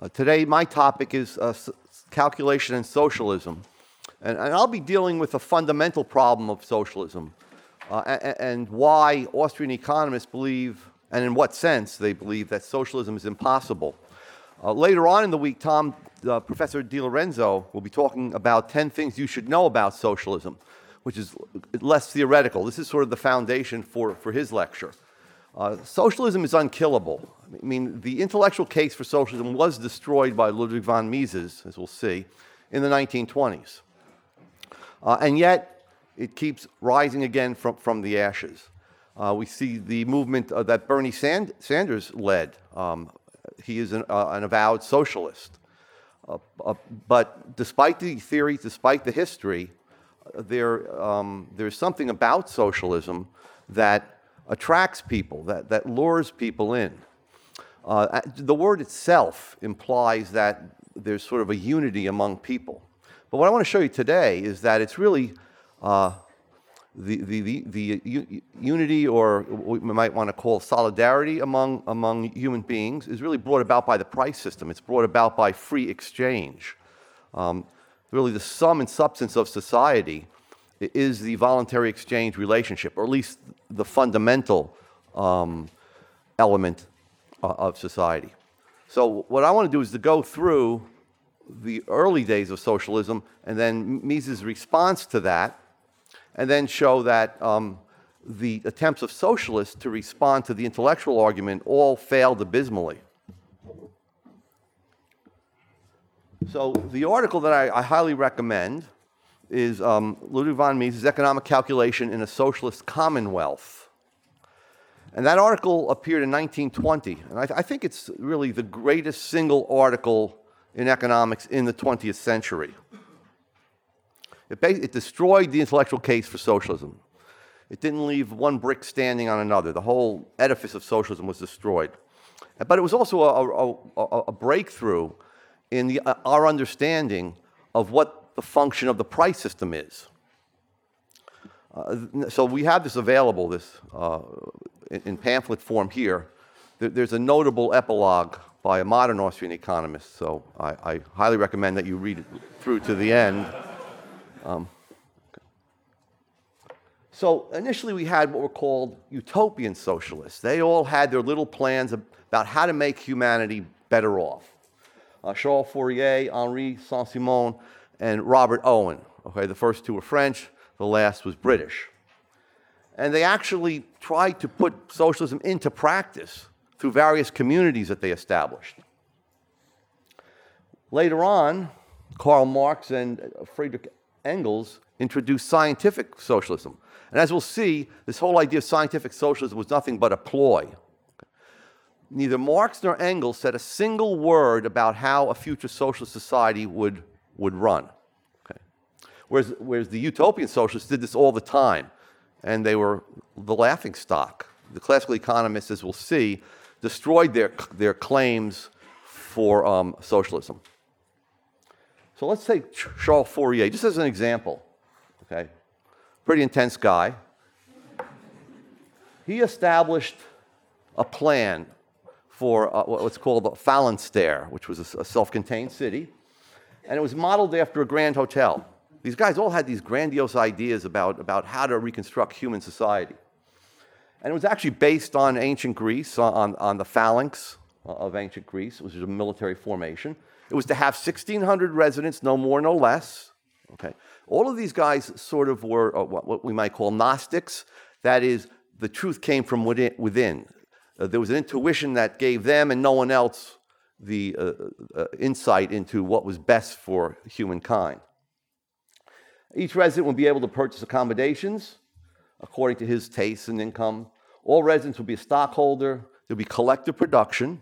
Uh, today, my topic is uh, calculation and socialism. And, and, I'll be dealing with a fundamental problem of socialism uh, and, and, why Austrian economists believe, and in what sense they believe, that socialism is impossible. Uh, later on in the week, Tom, uh, Professor DiLorenzo, will be talking about 10 things you should know about socialism, which is less theoretical. This is sort of the foundation for, for his lecture. Uh, socialism is unkillable. I mean, the intellectual case for socialism was destroyed by Ludwig von Mises, as we'll see, in the 1920s. Uh, and yet, it keeps rising again from, from the ashes. Uh, we see the movement uh, that Bernie Sand- Sanders led. Um, he is an, uh, an avowed socialist. Uh, but despite the theory, despite the history, there, um, there's something about socialism that attracts people, that, that lures people in. Uh, the word itself implies that there's sort of a unity among people. But what I want to show you today is that it's really uh, the, the, the, the unity, or we might want to call solidarity among, among human beings, is really brought about by the price system. It's brought about by free exchange. Um, really, the sum and substance of society is the voluntary exchange relationship, or at least the fundamental um, element uh, of society. So, what I want to do is to go through the early days of socialism and then Mises' response to that, and then show that um, the attempts of socialists to respond to the intellectual argument all failed abysmally. So, the article that I, I highly recommend is um, Ludwig von Mises' Economic Calculation in a Socialist Commonwealth. And that article appeared in 1920. And I, th- I think it's really the greatest single article in economics in the 20th century. It, ba- it destroyed the intellectual case for socialism. It didn't leave one brick standing on another. The whole edifice of socialism was destroyed. But it was also a, a, a, a breakthrough in the, uh, our understanding of what the function of the price system is. Uh, so we have this available, this uh, in, in, pamphlet form here. There, there's a notable epilogue by a modern Austrian economist, so I, I, highly recommend that you read it through to the end. Um, so initially we had what were called utopian socialists. They all had their little plans about how to make humanity better off. Uh, Charles Fourier, Henri Saint-Simon, and Robert Owen. Okay, the first two were French, the last was British. And they actually tried to put socialism into practice through various communities that they established. Later on, Karl Marx and uh, Friedrich Engels introduced scientific socialism. And as we'll see, this whole idea of scientific socialism was nothing but a ploy. Neither Marx nor Engels said a single word about how a future socialist society would would run. Okay. Whereas, whereas the utopian socialists did this all the time, and they were the laughing stock. The classical economists, as we'll see, destroyed their, their claims for um, socialism. So let's take Charles Fourier, just as an example. Okay, pretty intense guy. He established a plan for uh, what's called the Phalanstère, which was a, a self-contained city and it was modeled after a grand hotel. These guys all had these grandiose ideas about, about how to reconstruct human society. And it was actually based on ancient Greece, on, on the phalanx of ancient Greece, which was a military formation. It was to have 1,600 residents, no more, no less. Okay. All of these guys sort of were uh, what we might call Gnostics. That is, the truth came from within. Uh, there was an intuition that gave them and no one else the uh, uh, insight into what was best for humankind. Each resident will be able to purchase accommodations according to his tastes and income. All residents will be a stockholder. There'll be collective production.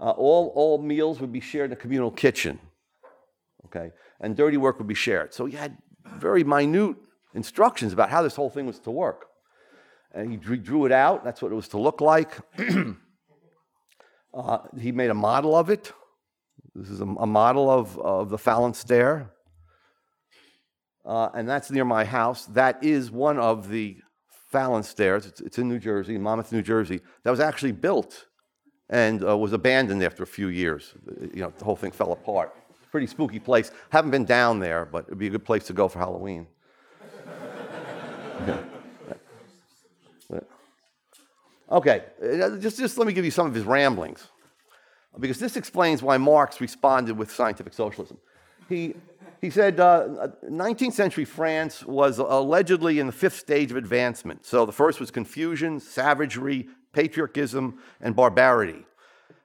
Uh, all, all meals would be shared in a communal kitchen. Okay? And dirty work would be shared. So he had very minute instructions about how this whole thing was to work. And he drew it out. That's what it was to look like. Uh, he made a model of it. This is a, a model of, of the Phalanstère. Uh, and that's near my house. That is one of the Phalanstères. It's, it's in New Jersey, Monmouth, New Jersey. That was actually built and uh, was abandoned after a few years. You know, the whole thing fell apart. Pretty spooky place. Haven't been down there, but it'd be a good place to go for Halloween. Okay, uh, just, just let me give you some of his ramblings, because this explains why Marx responded with scientific socialism. He, he said uh, 19th century France was allegedly in the fifth stage of advancement. So the first was confusion, savagery, patriarchism, and barbarity.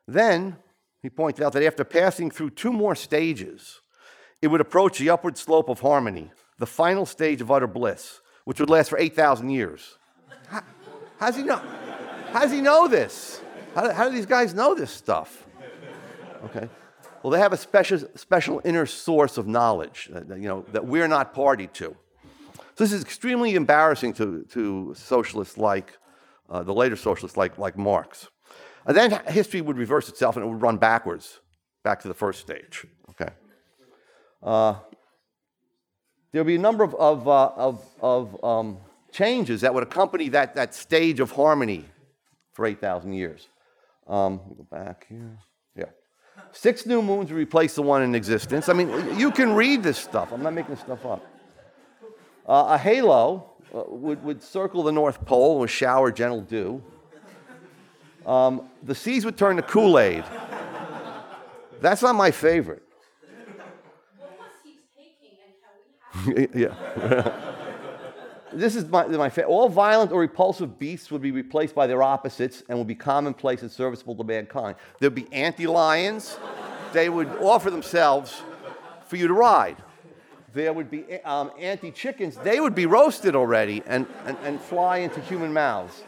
Then, he pointed out that after passing through two more stages, it would approach the upward slope of harmony, the final stage of utter bliss, which would last for 8,000 years. How, how's he know? How does he know this? How do, how do these guys know this stuff? Okay. Well, they have a special, special inner source of knowledge that, you know, that we're not party to. So this is extremely embarrassing to, to socialists like uh, the later socialists like, like Marx. And then history would reverse itself and it would run backwards, back to the first stage. Okay. Uh, there would be a number of, of, uh, of, of um, changes that would accompany that, that stage of harmony for 8,000 years. Um, go back here. Yeah. Six new moons replace the one in existence. I mean, you can read this stuff. I'm not making this stuff up. Uh, a halo uh, would, would circle the North Pole and would shower gentle dew. Um, the seas would turn to Kool Aid. That's not my favorite. yeah. this is my, my favorite. All violent or repulsive beasts would be replaced by their opposites and would be commonplace and serviceable to mankind. There'd be anti lions. they would offer themselves for you to ride. There would be um, anti chickens. They would be roasted already and, and, and fly into human mouths.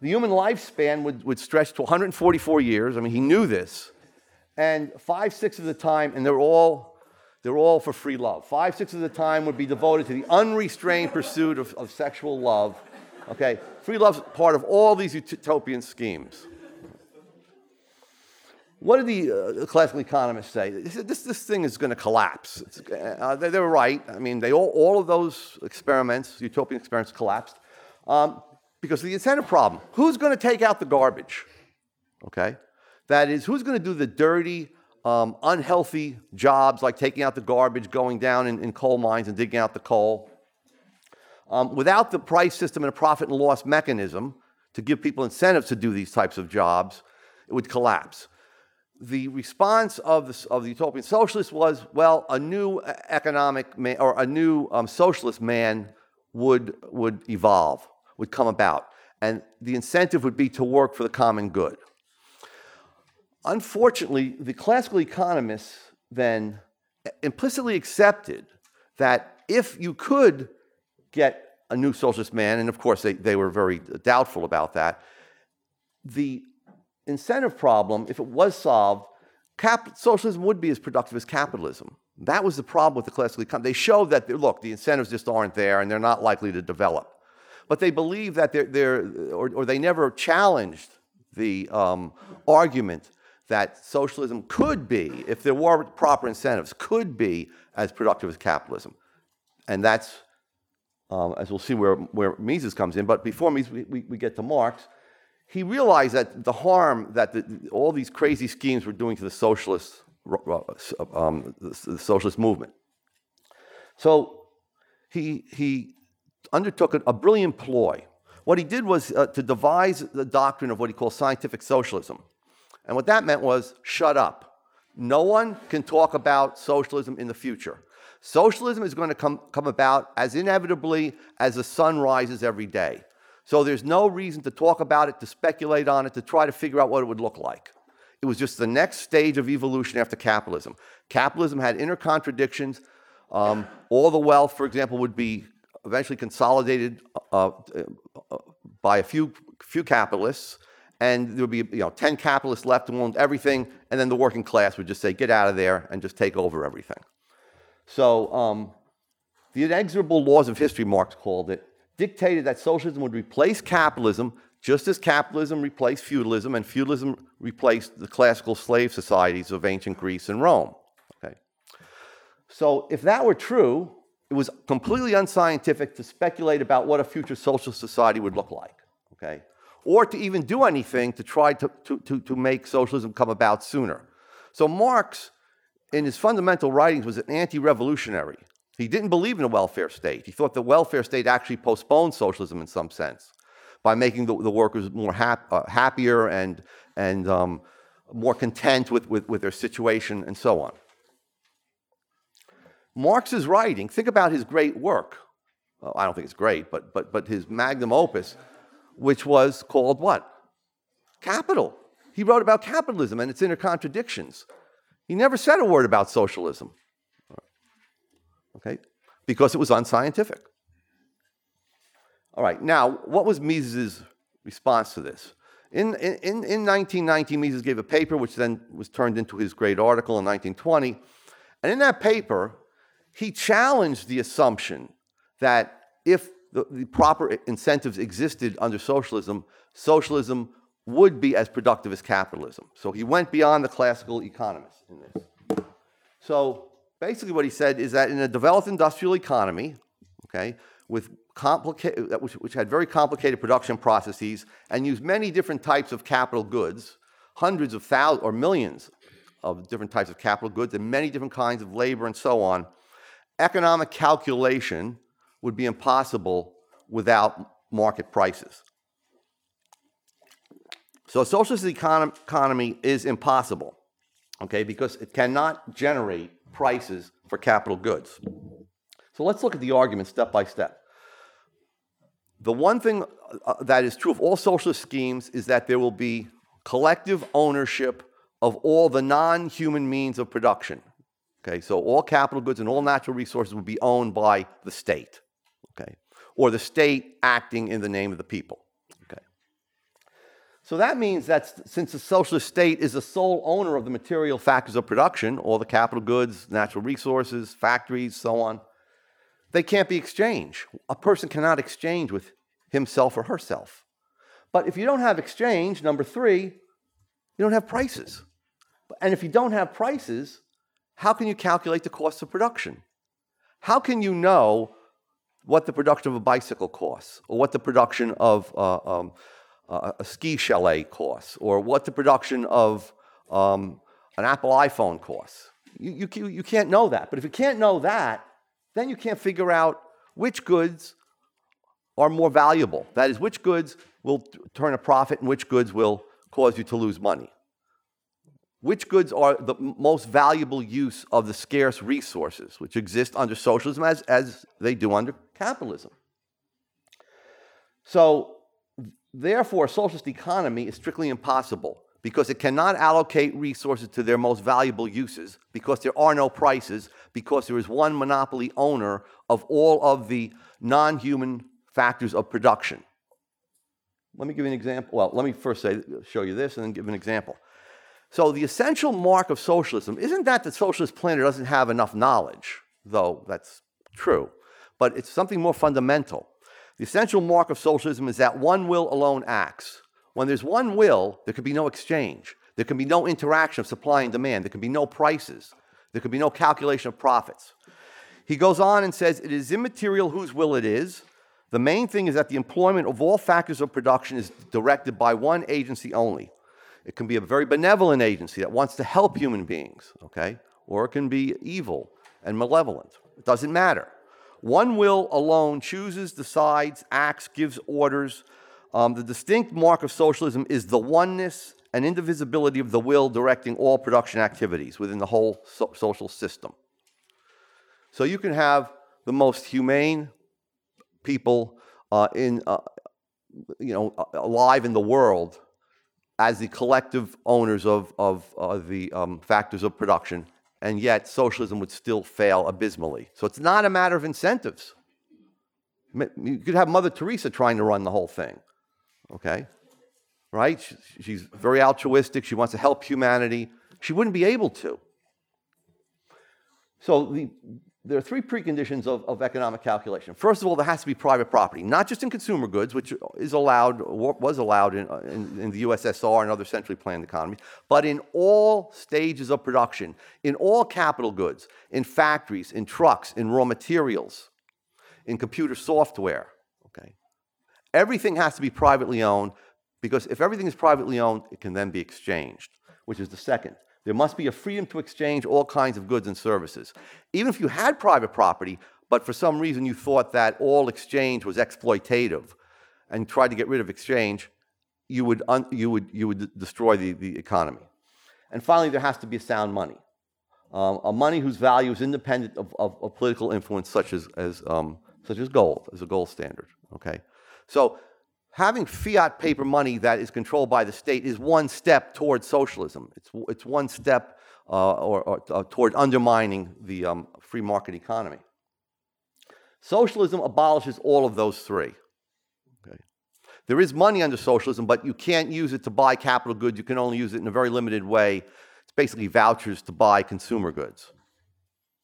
The human lifespan would, would stretch to 144 years. I mean, he knew this. And five, six of the time, and they're all they're all for free love. Five, six of the time would be devoted to the unrestrained pursuit of, of sexual love. Okay? Free love's part of all these utopian schemes. What did the uh, classical economists say? They said this, this thing is going to collapse. Uh, they, they, were right. I mean, they all, all of those experiments, utopian experiments, collapsed um, because of the incentive problem. Who's going to take out the garbage? Okay? That is, who's going to do the dirty, um, unhealthy jobs like taking out the garbage, going down in, in coal mines and digging out the coal. Um, without the price system and a profit and loss mechanism to give people incentives to do these types of jobs, it would collapse. The response of the, of the utopian socialists was well, a new economic man, or a new um, socialist man would, would evolve, would come about. And the incentive would be to work for the common good. Unfortunately, the classical economists then implicitly accepted that if you could get a new socialist man, and of course they, they were very doubtful about that, the incentive problem, if it was solved, cap- socialism would be as productive as capitalism. That was the problem with the classical economy. They showed that, look, the incentives just aren't there and they're not likely to develop. But they believe that they're, they're or, or they never challenged the um, argument that socialism could be, if there were proper incentives, could be as productive as capitalism. And that's, um, as we'll see where, where Mises comes in. But before Mises, we, we, we get to Marx, he realized that the harm that the, all these crazy schemes were doing to the socialist, um, the, the socialist movement. So he, he undertook a, a brilliant ploy. What he did was uh, to devise the doctrine of what he called scientific socialism. And what that meant was shut up. No one can talk about socialism in the future. Socialism is going to come, come about as inevitably as the sun rises every day. So there's no reason to talk about it, to speculate on it, to try to figure out what it would look like. It was just the next stage of evolution after capitalism. Capitalism had inner contradictions. Um, all the wealth, for example, would be eventually consolidated uh, uh, by a few, few capitalists and there would be you know 10 capitalists left who owned everything, and then the working class would just say, get out of there and just take over everything. So um, the inexorable laws of history, Marx called it, dictated that socialism would replace capitalism just as capitalism replaced feudalism and feudalism replaced the classical slave societies of ancient Greece and Rome. Okay. So if that were true, it was completely unscientific to speculate about what a future social society would look like. Okay. Or to even do anything to try to, to, to, to make socialism come about sooner. So Marx, in his fundamental writings, was an anti-revolutionary. He didn't believe in a welfare state. He thought the welfare state actually postponed socialism in some sense by making the, the workers more hap, uh, happier and, and um, more content with, with, with their situation and so on. Marx's writing, think about his great work. Well, I don't think it's great, but, but, but his magnum opus, which was called what? Capital. He wrote about capitalism and its inner contradictions. He never said a word about socialism. Okay? Because it was unscientific. All right, now, what was Mises' response to this? In, in, in 1919, Mises gave a paper which then was turned into his great article in 1920. And in that paper, he challenged the assumption that if the, the proper incentives existed under socialism, socialism would be as productive as capitalism. So he went beyond the classical economists in this. So basically, what he said is that in a developed industrial economy, okay, with complicated, which, which had very complicated production processes and used many different types of capital goods, hundreds of thousands or millions of different types of capital goods and many different kinds of labor and so on, economic calculation would be impossible without market prices. So a socialist economy, is impossible, okay, because it cannot generate prices for capital goods. So let's look at the argument step by step. The one thing uh, that is true of all socialist schemes is that there will be collective ownership of all the non human means of production. Okay, so all capital goods and all natural resources will be owned by the state, okay, or the state acting in the name of the people. Okay. So that means that since the socialist state is the sole owner of the material factors of production, all the capital goods, natural resources, factories, so on, they can't be exchanged. A person cannot exchange with himself or herself. But if you don't have exchange, number three, you don't have prices. And if you don't have prices, how can you calculate the cost of production? How can you know what the production of a bicycle costs, or what the production of uh, um, uh, a ski chalet costs, or what the production of um, an Apple iPhone costs? You, you, you can't know that. But if you can't know that, then you can't figure out which goods are more valuable. That is, which goods will turn a profit and which goods will cause you to lose money. Which goods are the most valuable use of the scarce resources which exist under socialism as, as they do under capitalism? So, therefore, socialist economy is strictly impossible because it cannot allocate resources to their most valuable uses, because there are no prices, because there is one monopoly owner of all of the non human factors of production. Let me give you an example. Well, let me first say, show you this and then give an example. So, the essential mark of socialism isn't that the socialist planner doesn't have enough knowledge, though that's true, but it's something more fundamental. The essential mark of socialism is that one will alone acts. When there's one will, there can be no exchange. There can be no interaction of supply and demand. There can be no prices. There can be no calculation of profits. He goes on and says, It is immaterial whose will it is. The main thing is that the employment of all factors of production is directed by one agency only. It can be a very benevolent agency that wants to help human beings, okay? Or it can be evil and malevolent. It doesn't matter. One will alone chooses, decides, acts, gives orders. Um, the distinct mark of socialism is the oneness and indivisibility of the will directing all production activities within the whole so- social system. So you can have the most humane people uh, in, uh, you know, alive in the world as the collective owners of, of uh, the um, factors of production, and yet socialism would still fail abysmally. So it's not a matter of incentives. You could have Mother Teresa trying to run the whole thing, okay? Right? She's very altruistic. She wants to help humanity. She wouldn't be able to. So the, there are three preconditions of, of, economic calculation. First of all, there has to be private property, not just in consumer goods, which is allowed, was allowed in, in, in, the USSR and other centrally planned economies, but in all stages of production, in all capital goods, in factories, in trucks, in raw materials, in computer software. Okay, everything has to be privately owned Because if everything is privately owned, it can then be exchanged, which is the second. There must be a freedom to exchange all kinds of goods and services. Even if you had private property, but for some reason you thought that all exchange was exploitative and tried to get rid of exchange, you would, un, you would, you would destroy the, the economy. And finally, there has to be a sound money. Um, a money whose value is independent of, of, of political influence, such as, as, um, such as gold, as a gold standard. Okay? So, having fiat paper money that is controlled by the state is one step towards socialism. It's, it's one step uh, or, or uh, toward undermining the um, free market economy. Socialism abolishes all of those three. Okay. There is money under socialism, but you can't use it to buy capital goods. You can only use it in a very limited way. It's basically vouchers to buy consumer goods.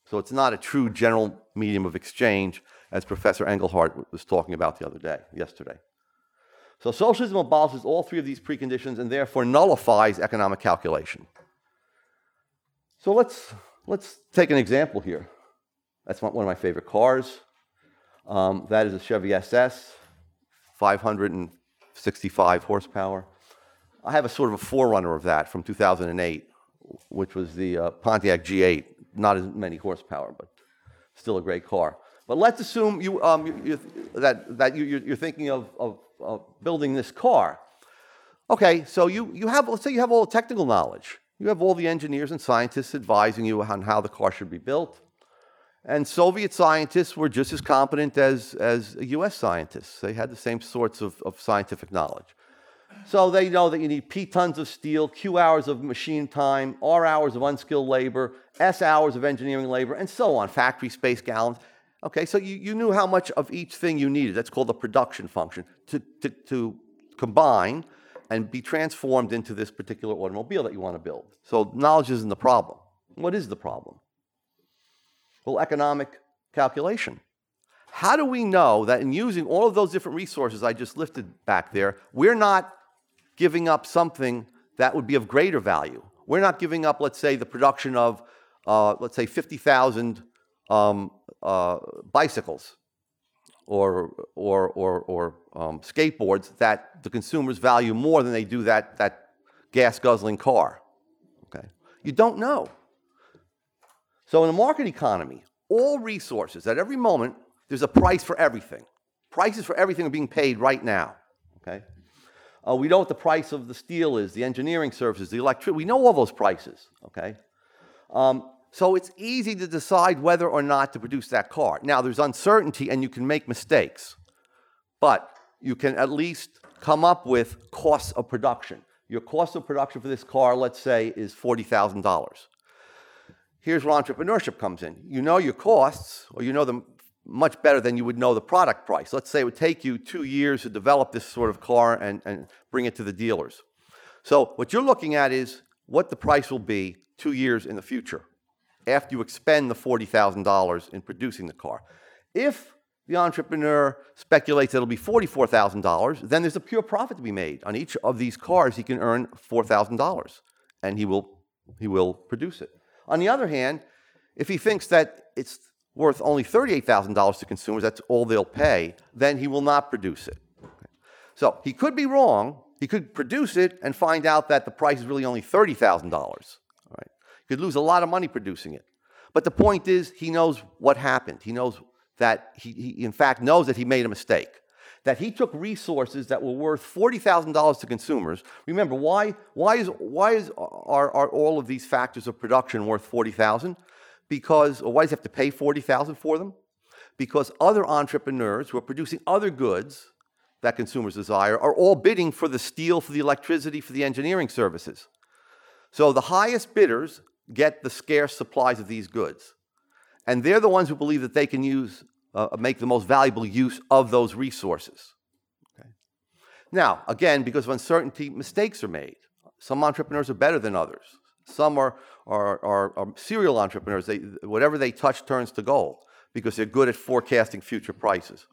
So it's not a true general medium of exchange, as Professor Engelhardt was talking about the other day, yesterday. So socialism abolishes all three of these preconditions and therefore nullifies economic calculation. So let's, let's take an example here. That's one of my favorite cars. Um, that is a Chevy SS, 565 horsepower. I have a sort of a forerunner of that from 2008, which was the uh, Pontiac G8. Not as many horsepower, but still a great car. But let's assume you, um, you, you, that, that you, are thinking of, of, of, building this car. Okay, so you, you have, let's say you have all the technical knowledge. You have all the engineers and scientists advising you on how the car should be built. And Soviet scientists were just as competent as, as US scientists. They had the same sorts of, of scientific knowledge. So they know that you need P tons of steel, Q hours of machine time, R hours of unskilled labor, S hours of engineering labor, and so on, factory space gallons. Okay, so you, you knew how much of each thing you needed. That's called the production function to, to, to combine and be transformed into this particular automobile that you want to build. So knowledge isn't the problem. What is the problem? Well, economic calculation. How do we know that in using all of those different resources I just listed back there, we're not giving up something that would be of greater value? We're not giving up, let's say, the production of, uh, let's say, 50,000 um, uh, bicycles or, or, or, or um, skateboards that the consumers value more than they do that, that gas guzzling car. Okay? You don't know. So, in a market economy, all resources at every moment, there's a price for everything. Prices for everything are being paid right now. Okay? Uh, we know what the price of the steel is, the engineering services, the electricity. We know all those prices. Okay? Um, so it's easy to decide whether or not to produce that car. Now, there's uncertainty and you can make mistakes, but you can at least come up with costs of production. Your cost of production for this car, let's say, is $40,000 here's where entrepreneurship comes in. You know your costs, or you know them much better than you would know the product price. Let's say it would take you two years to develop this sort of car and, and bring it to the dealers. So, what you're looking at is what the price will be two years in the future after you expend the $40,000 in producing the car. If the entrepreneur speculates that it'll be $44,000, then there's a pure profit to be made. On each of these cars, he can earn $4,000 and he will, he will produce it. On the other hand, if he thinks that it's worth only $38,000 to consumers, that's all they'll pay, then he will not produce it. So he could be wrong. He could produce it and find out that the price is really only $30,000. Could lose a lot of money producing it. But the point is, he knows what happened. He knows that he, he in fact knows that he made a mistake that he took resources that were worth $40,000 to consumers. Remember, why, why, is, why is, are, are all of these factors of production worth 40,000? Because, or why does he have to pay 40,000 for them? Because other entrepreneurs who are producing other goods that consumers desire are all bidding for the steel, for the electricity, for the engineering services. So the highest bidders get the scarce supplies of these goods. And they're the ones who believe that they can use uh, make the most valuable use of those resources. Okay? Now, again, because of uncertainty, mistakes are made. Some entrepreneurs are better than others. Some are, are, are, are serial entrepreneurs. They, whatever they touch turns to gold because they're good at forecasting future prices.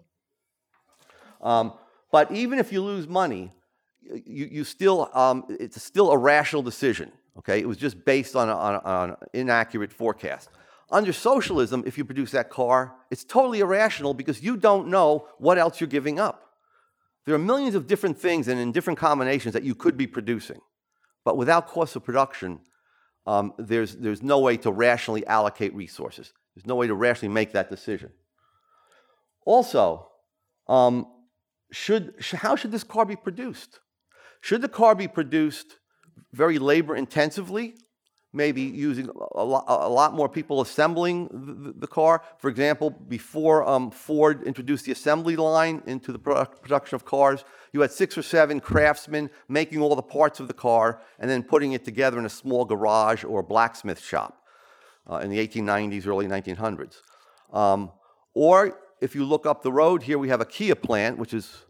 Um, but even if you lose money, you, you still, um, it's still a rational decision. Okay, it was just based on, an inaccurate forecast. Under socialism, if you produce that car, it's totally irrational because you don't know what else you're giving up. There are millions of different things and in different combinations that you could be producing. But without cost of production, um, there's, there's no way to rationally allocate resources. There's no way to rationally make that decision. Also, um, should, sh- how should this car be produced? Should the car be produced very labor intensively maybe using a lot, a lot more people assembling the, the, car. For example, before um, Ford introduced the assembly line into the production of cars, you had six or seven craftsmen making all the parts of the car and then putting it together in a small garage or blacksmith shop uh, in the 1890s, early 1900s. Um, or if you look up the road here, we have a Kia plant, which is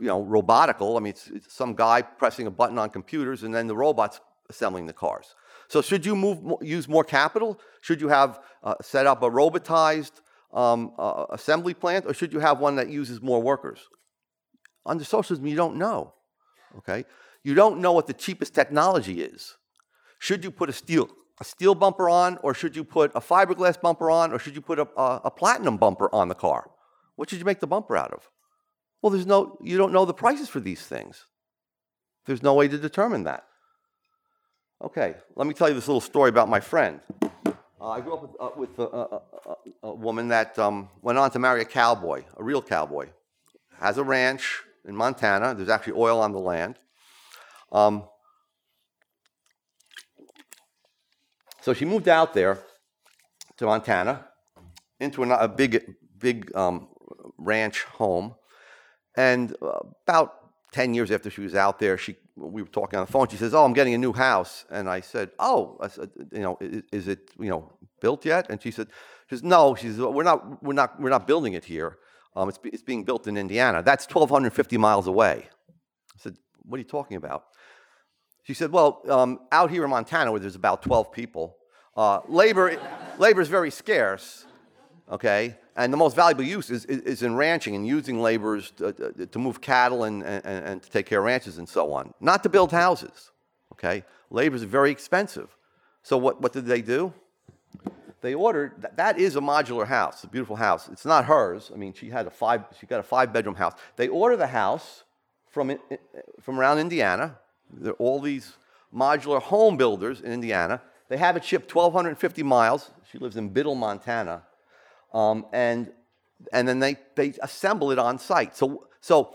you know robotical. I mean, it's, it's some guy pressing a button on computers and then the robots assembling the cars. So should you move, use more capital? Should you have uh, set up a robotized um, uh, assembly plant, or should you have one that uses more workers? Under socialism, you don't know. Okay, you don't know what the cheapest technology is. Should you put a steel a steel bumper on, or should you put a fiberglass bumper on, or should you put a, a, a platinum bumper on the car? What should you make the bumper out of? Well, there's no, you don't know the prices for these things. There's no way to determine that. Okay, let me tell you this little story about my friend. Uh, I grew up with, uh, with a, a, a, a, woman that um, went on to marry a cowboy, a real cowboy. Has a ranch in Montana. There's actually oil on the land. Um, so she moved out there to Montana into a, big, big um, ranch home. And uh, about 10 years after she was out there, she we were talking on the phone. She says, "Oh, I'm getting a new house," and I said, "Oh, I said, you know, is, is, it you know built yet?" And she said, "She says no. She says we're not we're not we're not building it here. Um, it's it's being built in Indiana. That's 1,250 miles away." I said, "What are you talking about?" She said, "Well, um, out here in Montana, where there's about 12 people, uh, labor labor is very scarce. Okay, and the most valuable use is, is, is in ranching and using laborers to, to move cattle and, and, and, to take care of ranches and so on, not to build houses. Okay? Labor is very expensive. So, what, what did they do? They ordered, that, that is a modular house, a beautiful house. It's not hers. I mean, she, had a five, she got a five bedroom house. They order the house from, eh, eh, from around Indiana. There are all these modular home builders in Indiana. They have it shipped 1,250 miles. She lives in Biddle, Montana um, and, and then they, they assemble it on site. So, so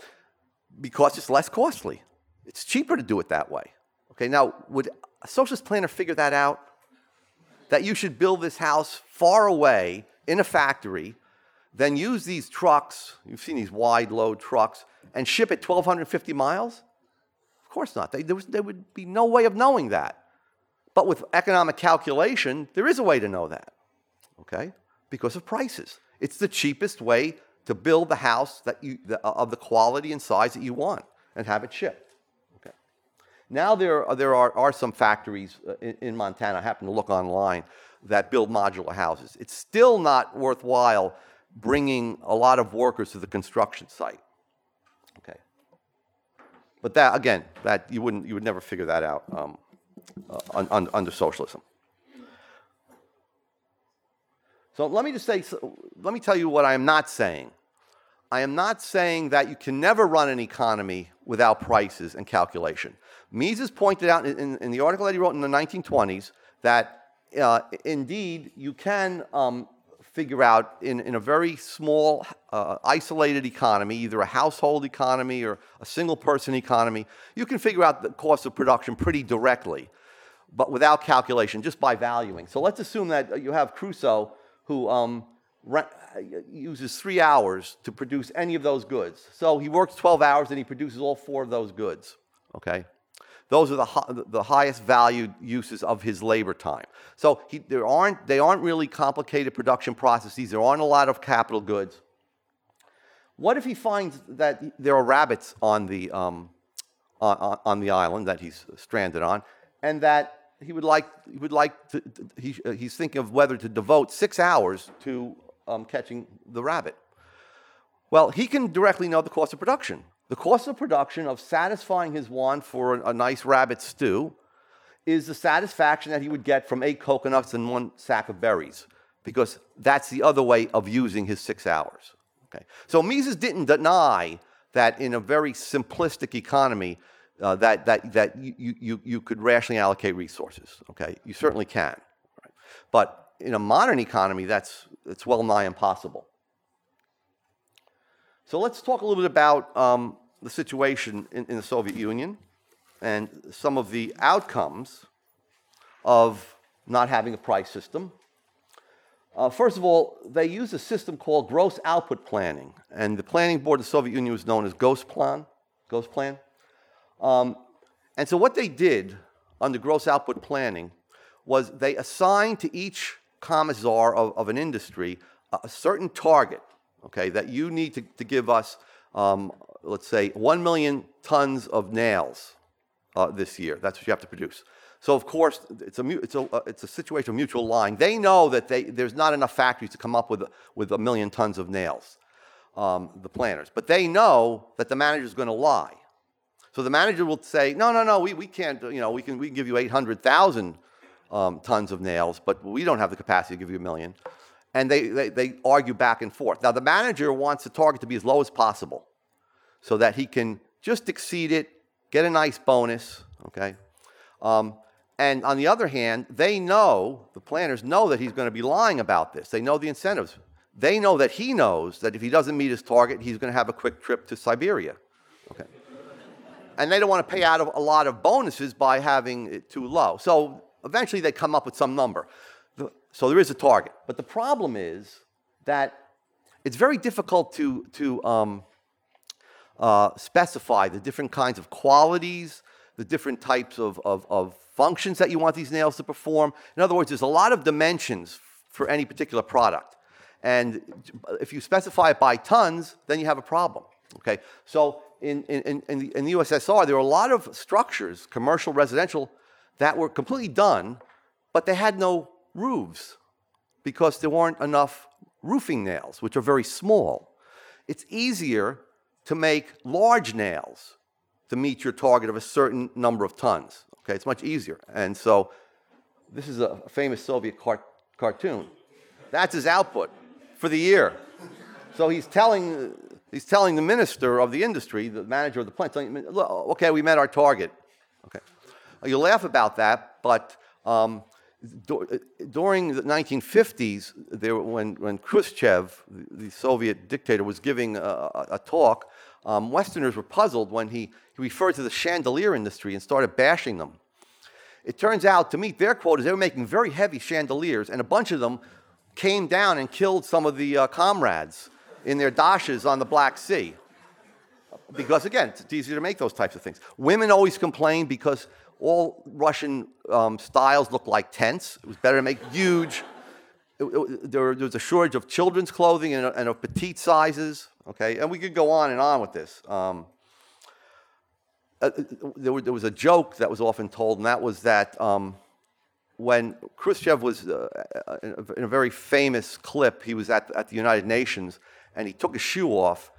because it's less costly, it's cheaper to do it that way. Okay, now would a socialist planner figure that out? That you should build this house far away in a factory, then use these trucks, you've seen these wide load trucks, and ship it 1,250 miles? Of course not. They, there, was, there would be no way of knowing that. But with economic calculation, there is a way to know that. Okay? Because of prices. It's the cheapest way to build the house that you, the, of the quality and size that you want and have it shipped. Okay. Now there, are, there are, are some factories uh, in, in Montana, I happen to look online, that build modular houses. It's still not worthwhile bringing a lot of workers to the construction site. Okay. But that, again, that you, wouldn't, you would never figure that out um, uh, under socialism. So let me just say, let me tell you what I am not saying. I am not saying that you can never run an economy without prices and calculation. Mises pointed out in, in the article that he wrote in the 1920s that uh, indeed you can um, figure out in, in a very small, uh, isolated economy, either a household economy or a single person economy, you can figure out the cost of production pretty directly, but without calculation, just by valuing. So let's assume that you have Crusoe who um, uses three hours to produce any of those goods. So he works 12 hours and he produces all four of those goods. Okay? Those are the, the highest valued uses of his labor time. So he, there aren't, they aren't really complicated production processes. There aren't a lot of capital goods. What if he finds that there are rabbits on the, um, on, on the island that he's stranded on, and that he would like, he would like to, he, he's thinking of whether to devote six hours to um, catching the rabbit. Well, he can directly know the cost of production. The cost of production of satisfying his want for a, a nice rabbit stew is the satisfaction that he would get from eight coconuts and one sack of berries, because that's the other way of using his six hours. Okay. So Mises didn't deny that in a very simplistic economy, uh, that, that, that you, you, you could rationally allocate resources. Okay, you certainly can. Right? But in a modern economy, that's, it's well nigh impossible. So let's talk a little bit about um, the situation in, in the Soviet Union and some of the outcomes of not having a price system. Uh, first of all, they used a system called gross output planning, and the planning board of the Soviet Union was known as Gosplan. Gosplan. Um, and so what they did under gross output planning was they assigned to each commissar of, of an industry a, a, certain target, okay, that you need to, to give us, um, let's say, 1 million tons of nails uh, this year. That's what you have to produce. So of course, it's a, it's a, uh, it's a situation of mutual lying. They know that they, there's not enough factories to come up with, with a million tons of nails, um, the planners. But they know that the manager is going to lie. So the manager will say, no, no, no, we, we can't, you know, we can, we can give you 800,000 um, tons of nails, but we don't have the capacity to give you a million. And they, they, they argue back and forth. Now, the manager wants the target to be as low as possible so that he can just exceed it, get a nice bonus, okay? Um, and on the other hand, they know, the planners know that he's going to be lying about this. They know the incentives. They know that he knows that if he doesn't meet his target, he's going to have a quick trip to Siberia. Okay. And they don't want to pay out a lot of bonuses by having it too low. So eventually they come up with some number. So there is a target. But the problem is that it's very difficult to, to um, uh, specify the different kinds of qualities, the different types of, of, of functions that you want these nails to perform. In other words, there's a lot of dimensions for any particular product. And if you specify it by tons, then you have a problem. Okay? So in, in, in, the, in the USSR, there were a lot of structures, commercial, residential, that were completely done, but they had no roofs because there weren't enough roofing nails, which are very small. It's easier to make large nails to meet your target of a certain number of tons. Okay, it's much easier. And so this is a famous Soviet car- cartoon. That's his output for the year. So he's telling, he's telling the minister of the industry, the manager of the plant, telling, okay, we met our target. Okay. You laugh about that, but um, during the 1950s, there, when, when Khrushchev, the Soviet dictator, was giving a, a talk, um, Westerners were puzzled when he, he referred to the chandelier industry and started bashing them. It turns out, to meet their quotas, they were making very heavy chandeliers, and a bunch of them came down and killed some of the uh, comrades in their dachas on the Black Sea. Because, again, it's easier to make those types of things. Women always complain because all Russian um, styles look like tents. It was better to make huge. It, it, there, there, was a shortage of children's clothing and, and, of petite sizes. Okay, and we could go on and on with this. Um, uh, there, there, was a joke that was often told, and that was that um, when Khrushchev was uh, uh in a very famous clip, he was at, at the United Nations, and he took his shoe off,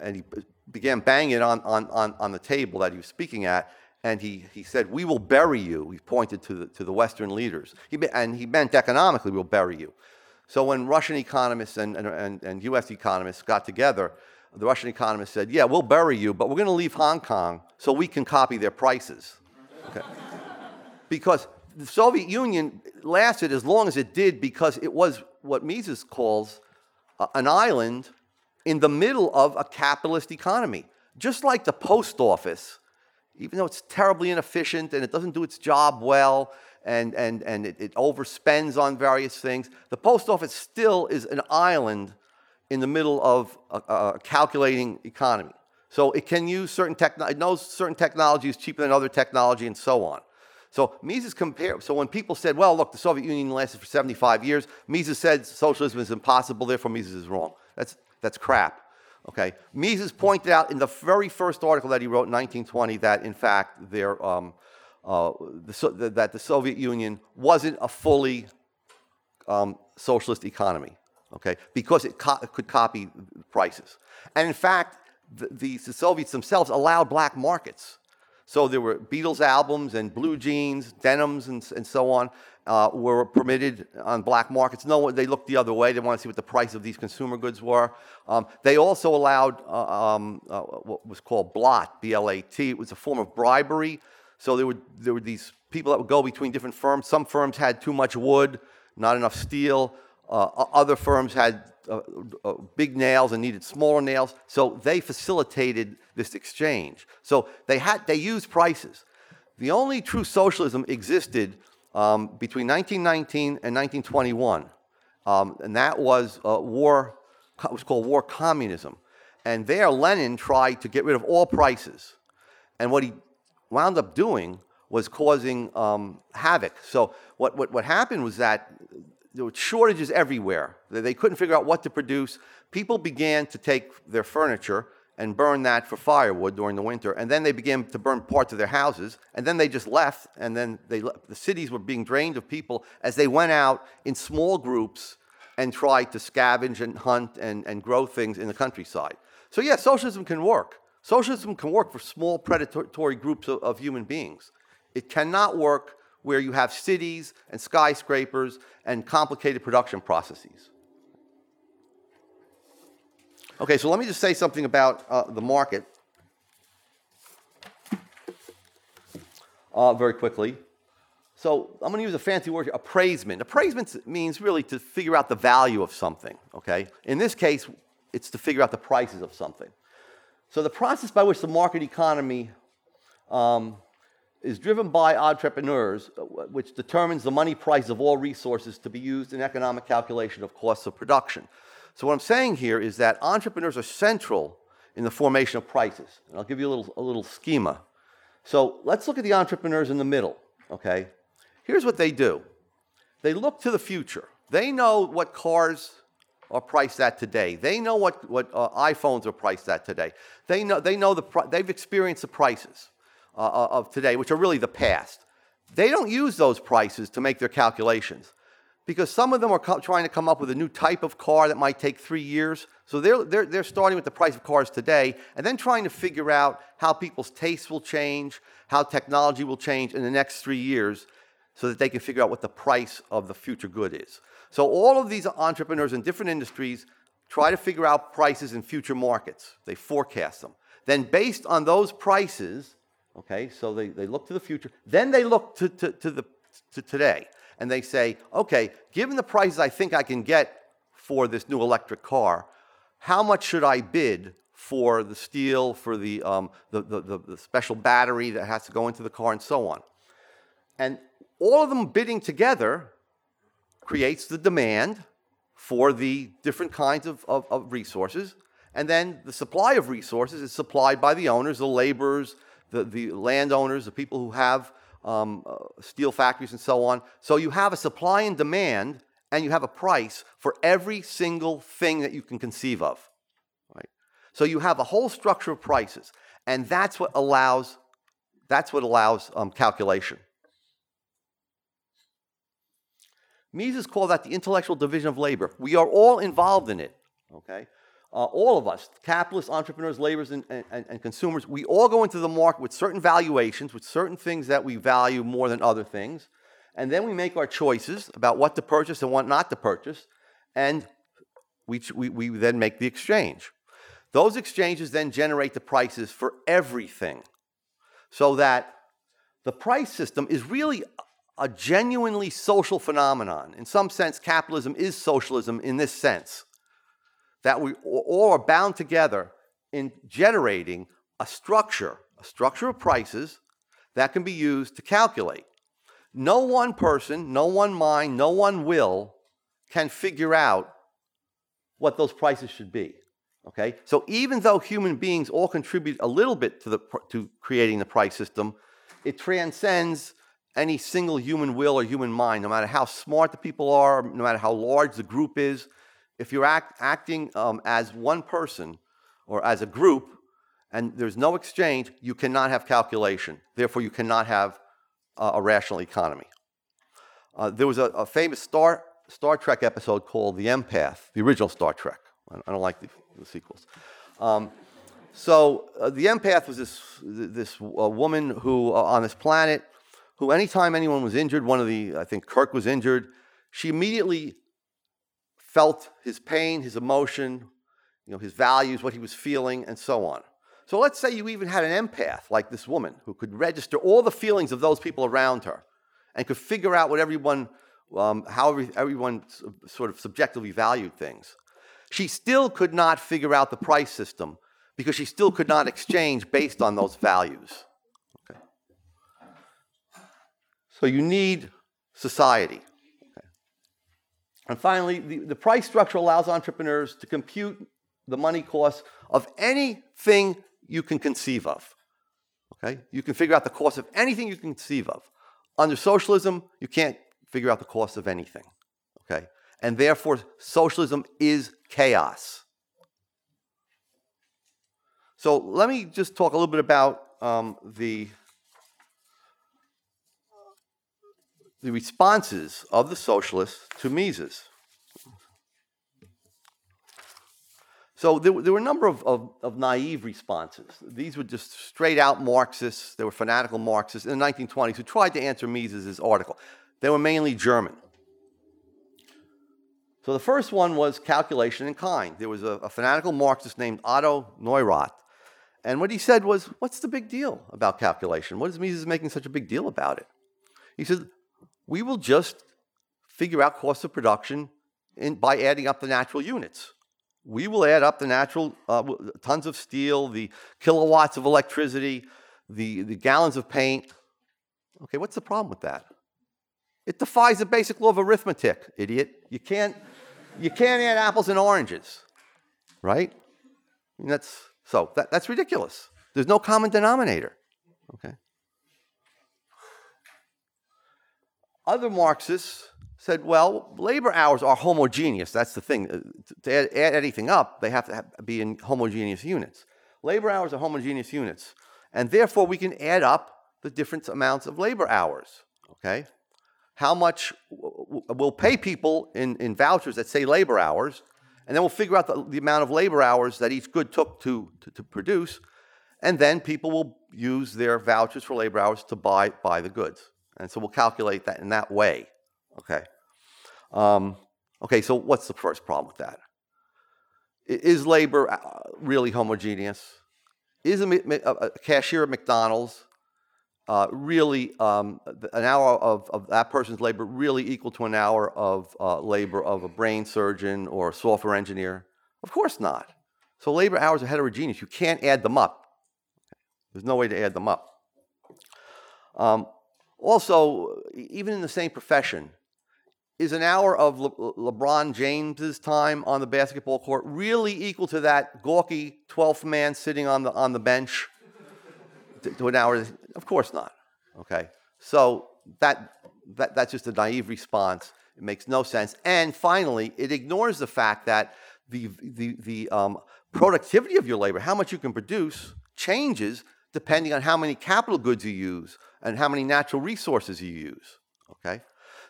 and he began banging on, on, on, on the table that he was speaking at, and he, he said, We will bury you. He pointed to the, to the Western leaders. He, and he meant economically, we'll bury you. So when Russian economists and, and, and, US economists got together, the Russian economists said, Yeah, we'll bury you, but we're going to leave Hong Kong so we can copy their prices. Okay. because the Soviet Union lasted as long as it did because it was what Mises calls an island in the middle of a capitalist economy. Just like the post office even though it's terribly inefficient and it doesn't do its job well and, and, and it, it overspends on various things, the post office still is an island in the middle of a, a calculating economy. So it can use certain technology, it knows certain technology is cheaper than other technology and so on. So Mises compared, so when people said, well, look, the Soviet Union lasted for 75 years, Mises said socialism is impossible, therefore Mises is wrong. That's, that's crap. Okay, Mises pointed out in the very first article that he wrote in 1920 that, in fact, there, um, uh, the, that the Soviet Union wasn't a fully um, socialist economy, okay, because it, co- could copy prices. And in fact, the, the, the, Soviets themselves allowed black markets. So there were Beatles albums and blue jeans, denims, and, and so on uh, were permitted on black markets. No, one they looked the other way. They wanted to see what the price of these consumer goods were. Um, they also allowed uh, um, uh, what was called blat, B-L-A-T. It was a form of bribery. So there were, there were these people that would go between different firms. Some firms had too much wood, not enough steel. Uh, other firms had uh, uh, big nails and needed smaller nails. So they facilitated this exchange. So they, had, they used prices. The only true socialism existed um, between 1919 and 1921, um, and that was uh, war. Was called war communism, and there Lenin tried to get rid of all prices, and what he wound up doing was causing um, havoc. So what, what, what happened was that there were shortages everywhere. They couldn't figure out what to produce. People began to take their furniture and burn that for firewood during the winter. And then they began to burn parts of their houses. And then they just left. And then they, the cities were being drained of people as they went out in small groups and tried to scavenge and hunt and, and grow things in the countryside. So, yeah, socialism can work. Socialism can work for small predatory groups of, of human beings. It cannot work where you have cities and skyscrapers and complicated production processes. Okay, so let me just say something about uh, the market uh, very quickly. So I'm going to use a fancy word appraisement. Appraisement means really to figure out the value of something, okay? In this case, it's to figure out the prices of something. So the process by which the market economy um, is driven by entrepreneurs, uh, which determines the money price of all resources to be used in economic calculation of costs of production. So what I'm saying here is that entrepreneurs are central in the formation of prices. And I'll give you a little, a little schema. So let's look at the entrepreneurs in the middle, okay? Here's what they do. They look to the future. They know what cars are priced at today. They know what, what uh, iPhones are priced at today. They know, they know the, they've experienced the prices uh, uh, of today, which are really the past. They don't use those prices to make their calculations because some of them are co- trying to come up with a new type of car that might take three years. So they're, they're, they're starting with the price of cars today and then trying to figure out how people's tastes will change, how technology will change in the next three years so that they can figure out what the price of the future good is. So all of these entrepreneurs in different industries try to figure out prices in future markets. They forecast them. Then, based on those prices, okay, so they, they look to the future, then they look to, to, to, the, to today and they say, okay, given the prices I think I can get for this new electric car, how much should I bid for the steel, for the, um, the, the, the, the special battery that has to go into the car, and so on? And all of them bidding together creates the demand for the different kinds of, of, of, resources. And then the supply of resources is supplied by the owners, the laborers, the, the landowners, the people who have um, uh, steel factories, and so on. So you have a supply and demand, and you have a price for every single thing that you can conceive of. Right? So you have a whole structure of prices, and that's what allows that's what allows um, calculation. Mises called that the intellectual division of labor. We are all involved in it. Okay, uh, all of us, capitalists, entrepreneurs, laborers, and, and, and, consumers, we all go into the market with certain valuations, with certain things that we value more than other things. And then we make our choices about what to purchase and what not to purchase. And we, we, we then make the exchange. Those exchanges then generate the prices for everything. So that the price system is really a genuinely social phenomenon. In some sense, capitalism is socialism in this sense that we all are bound together in generating a structure, a structure of prices that can be used to calculate. No one person, no one mind, no one will can figure out what those prices should be. Okay? So even though human beings all contribute a little bit to, the, to creating the price system, it transcends any single human will or human mind, no matter how smart the people are, no matter how large the group is, if you're act, acting um, as one person or as a group and there's no exchange, you cannot have calculation. Therefore, you cannot have uh, a rational economy. Uh, there was a, a, famous Star, Star Trek episode called The Empath, the original Star Trek. I, don't like the, the sequels. Um, So uh, the empath was this, this uh, woman who, uh, on this planet, who anytime anyone was injured, one of the, I think Kirk was injured, she immediately felt his pain, his emotion, you know, his values, what he was feeling, and so on. So let's say you even had an empath like this woman who could register all the feelings of those people around her and could figure out what everyone, um, how every, everyone sort of subjectively valued things. She still could not figure out the price system because she still could not exchange based on those values. Okay. So you need society. And finally, the, the price structure allows entrepreneurs to compute the money cost of anything you can conceive of. Okay? You can figure out the cost of anything you can conceive of. Under socialism, you can't figure out the cost of anything. Okay? And therefore, socialism is chaos. So let me just talk a little bit about um, the, the responses of the socialists to Mises. So there, there, were a number of, of, of, naive responses. These were just straight out Marxists. They were fanatical Marxists in the 1920s who tried to answer Mises' article. They were mainly German. So the first one was calculation in kind. There was a, a fanatical Marxist named Otto Neurath and what he said was, What's the big deal about calculation? What is Mises making such a big deal about it? He said, We will just figure out cost of production in, by adding up the natural units. We will add up the natural uh, tons of steel, the kilowatts of electricity, the, the gallons of paint. Okay, what's the problem with that? It defies the basic law of arithmetic, idiot. You can't, you can't add apples and oranges, right? I mean, that's so that, that's ridiculous. There's no common denominator. Okay. Other Marxists said, well, labor hours are homogeneous. That's the thing. To add, add anything up, they have to have, be in homogeneous units. Labor hours are homogeneous units. And therefore, we can add up the different amounts of labor hours. Okay? How much we'll pay people in, in vouchers that say labor hours, and then we'll figure out the, the amount of labor hours that each good took to, to, to, produce. And then people will use their vouchers for labor hours to buy, buy the goods. And so we'll calculate that in that way. Okay. Um, okay, so what's the first problem with that? Is labor uh, really homogeneous? Is a, a cashier at McDonald's uh, really um, an hour of, of, that person's labor really equal to an hour of uh, labor of a brain surgeon or a software engineer? Of course not. So labor hours are heterogeneous. You can't add them up. There's no way to add them up. Um, also, even in the same profession, is an hour of Le- LeBron James's time on the basketball court really equal to that gawky 12th man sitting on the, on the bench to, to an hour? Of course not. Okay. So that, that, that's just a naive response. It makes no sense. And finally, it ignores the fact that the, the, the um, productivity of your labor, how much you can produce, changes depending on how many capital goods you use and how many natural resources you use. Okay?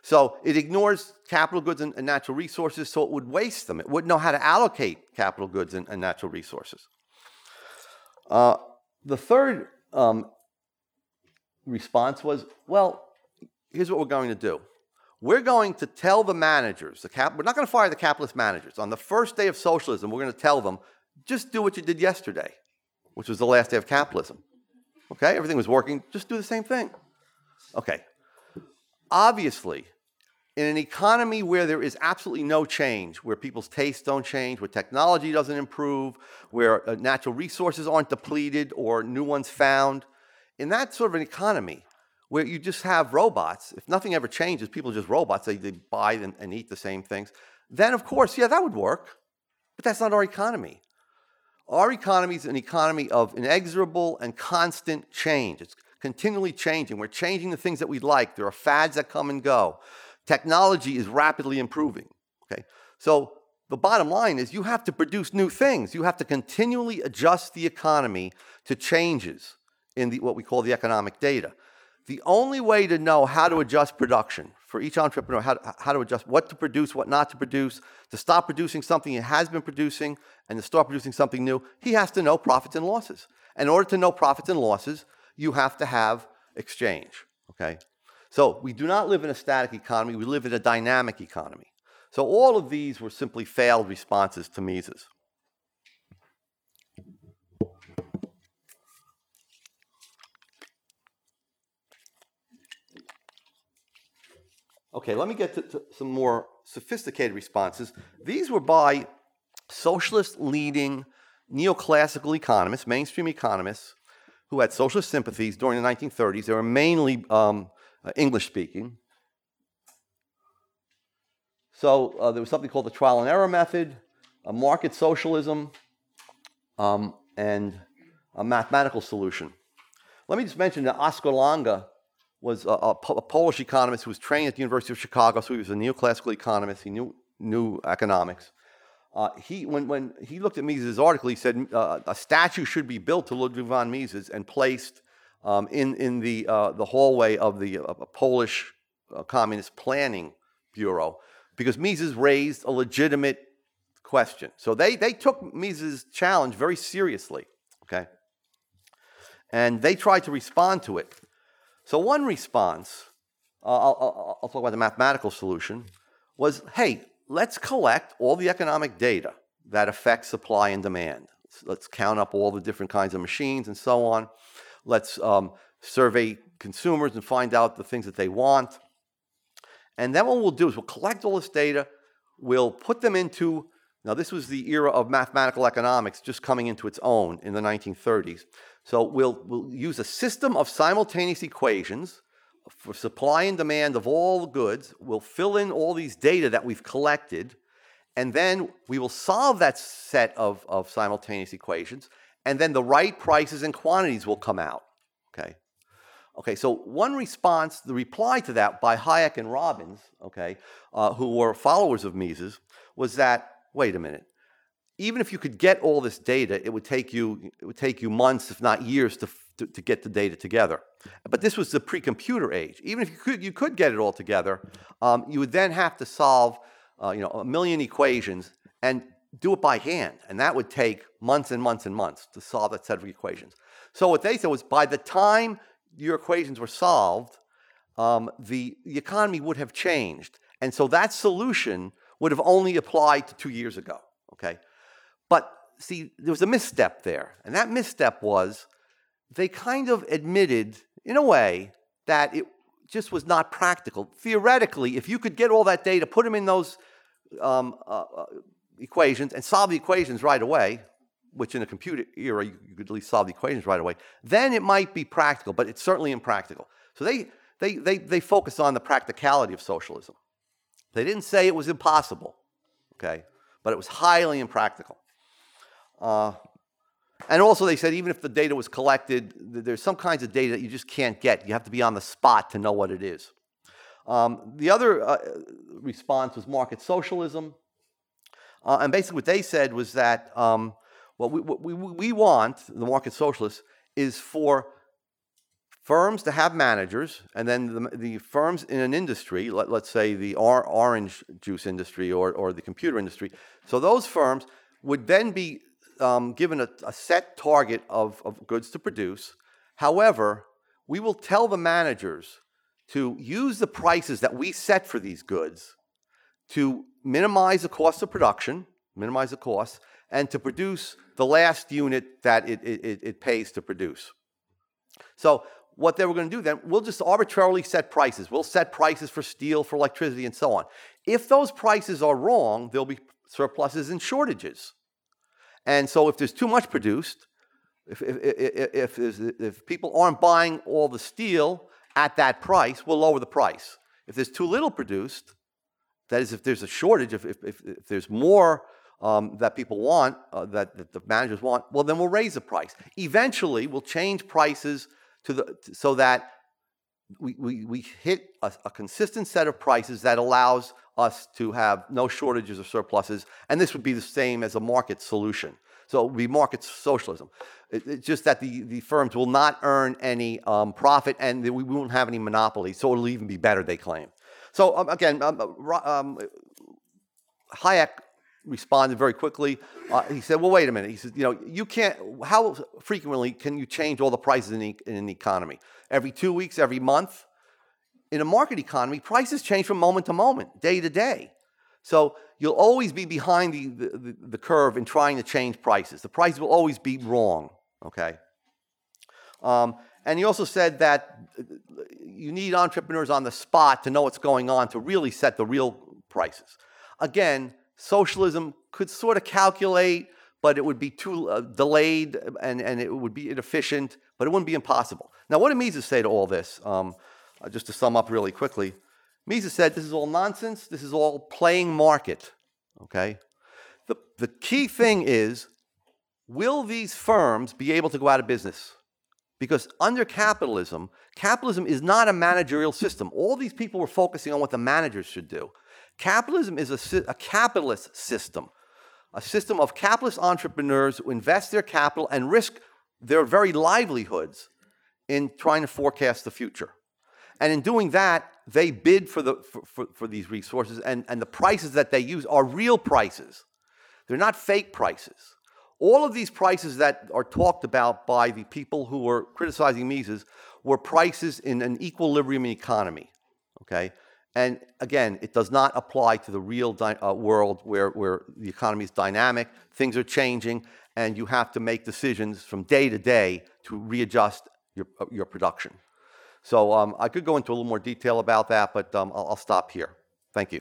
So it ignores capital goods and, and natural resources, so it would waste them. It wouldn't know how to allocate capital goods and, and natural resources. Uh, the third um, response was, well, here's what we're going to do. We're going to tell the managers, the cap, we're not going to fire the capitalist managers. On the first day of socialism, we're going to tell them, just do what you did yesterday, which was the last day of capitalism. Okay, everything was working, just do the same thing. Okay. Obviously, in an economy where there is absolutely no change, where people's tastes don't change, where technology doesn't improve, where uh, natural resources aren't depleted or new ones found, in that sort of an economy where you just have robots, if nothing ever changes, people are just robots, they, they buy and, and eat the same things, then of course, yeah, that would work. But that's not our economy. Our economy is an economy of inexorable and constant change. It's continually changing. We're changing the things that we like. There are fads that come and go. Technology is rapidly improving. Okay? So the bottom line is you have to produce new things. You have to continually adjust the economy to changes in the, what we call the economic data. The only way to know how to adjust production for each entrepreneur, how, how to adjust what to produce, what not to produce, to stop producing something he has been producing and to start producing something new, he has to know profits and losses. In order to know profits and losses, you have to have exchange. Okay? So we do not live in a static economy, we live in a dynamic economy. So all of these were simply failed responses to Mises. Okay, let me get to, to, some more sophisticated responses. These were by socialist leading neoclassical economists, mainstream economists, who had socialist sympathies during the 1930s. They were mainly um, uh, English speaking. So uh, there was something called the trial and error method, a market socialism, um, and a mathematical solution. Let me just mention that Oskar Lange was a, a, a, Polish economist who was trained at the University of Chicago, so he was a neoclassical economist. He knew, knew economics. Uh, he, when, when he looked at Mises' article, he said uh, a statue should be built to Ludwig von Mises and placed um, in, in the, uh, the hallway of the uh, Polish uh, Communist Planning Bureau because Mises raised a legitimate question. So they, they took Mises' challenge very seriously, okay? And they tried to respond to it. So, one response, uh, I'll, I'll, talk about the mathematical solution, was hey, let's collect all the economic data that affects supply and demand. Let's count up all the different kinds of machines and so on. Let's um, survey consumers and find out the things that they want. And then what we'll do is we'll collect all this data, we'll put them into, now this was the era of mathematical economics just coming into its own in the 1930s. So we'll, we'll use a system of simultaneous equations for supply and demand of all goods. We'll fill in all these data that we've collected, and then we will solve that set of, of simultaneous equations, and then the right prices and quantities will come out. Okay. Okay, so one response, the reply to that by Hayek and Robbins, okay, uh, who were followers of Mises, was that wait a minute, even if you could get all this data, it would take you, it would take you months, if not years, to, to, to get the data together. But this was the pre-computer age. Even if you could, you could get it all together, um, you would then have to solve uh, you know, a million equations and do it by hand. And that would take months and months and months to solve that set of equations. So what they said was by the time your equations were solved, um, the, the economy would have changed. And so that solution would have only applied to two years ago. Okay? But see, there was a misstep there. And that misstep was they kind of admitted, in a way, that it just was not practical. Theoretically, if you could get all that data, put them in those um, uh, uh, equations, and solve the equations right away, which in a computer era you, you could at least solve the equations right away, then it might be practical, but it's certainly impractical. So they, they, they, they focus on the practicality of socialism. They didn't say it was impossible, okay, but it was highly impractical. Uh, and also, they said even if the data was collected, there's some kinds of data that you just can't get. You have to be on the spot to know what it is. Um, the other uh, response was market socialism. Uh, and basically, what they said was that um, what, we, what we, we want, the market socialists, is for firms to have managers, and then the, the firms in an industry, let, us say the or, orange juice industry or, or the computer industry, so those firms would then be um, given a, a, set target of, of goods to produce. However, we will tell the managers to use the prices that we set for these goods to minimize the cost of production, minimize the cost, and to produce the last unit that it, it, it pays to produce. So, what they were going to do then, we'll just arbitrarily set prices. We'll set prices for steel, for electricity, and so on. If those prices are wrong, there'll be surpluses and shortages. And so if there's too much produced, if, if, if, if, people aren't buying all the steel at that price, we'll lower the price. If there's too little produced, that is, if there's a shortage, if, if, if there's more um, that people want, uh, that, that, the managers want, well, then we'll raise the price. Eventually, we'll change prices to the, so that we, we, we hit a, a consistent set of prices that allows us to have no shortages or surpluses, and this would be the same as a market solution. So it would be market socialism. It- it's just that the, the firms will not earn any um, profit and we won't have any monopoly. So it'll even be better, they claim. So um, again, um, uh, um, Hayek responded very quickly. Uh, he said, "Well, wait a minute." He said, "You know, you can't. How frequently can you change all the prices in the, in the economy? Every two weeks, every month? In a market economy, prices change from moment to moment, day to day. So you'll always be behind the, the, the- the curve in trying to change prices. The prices will always be wrong. Okay." Um, and he also said that uh, you need entrepreneurs on the spot to know what's going on to really set the real prices. Again, socialism could sort of calculate, but it would be too uh, delayed and, and it would be inefficient, but it wouldn't be impossible. Now, what did Mises say to all this? Um, uh, just to sum up really quickly, Mises said this is all nonsense, this is all playing market. Okay? The, the key thing is will these firms be able to go out of business? Because under capitalism, capitalism is not a managerial system. All these people were focusing on what the managers should do. Capitalism is a, a capitalist system, a system of capitalist entrepreneurs who invest their capital and risk their very livelihoods in trying to forecast the future. And in doing that, they bid for, the, for, for, for these resources, and, and the prices that they use are real prices. They're not fake prices. All of these prices that are talked about by the people who were criticizing Mises were prices in an equilibrium economy. Okay? And again, it does not apply to the real dy- uh, world where, where the economy is dynamic, things are changing, and you have to make decisions from day to day to readjust your, uh, your production. So um, I could go into a little more detail about that, but um, I'll, I'll stop here. Thank you.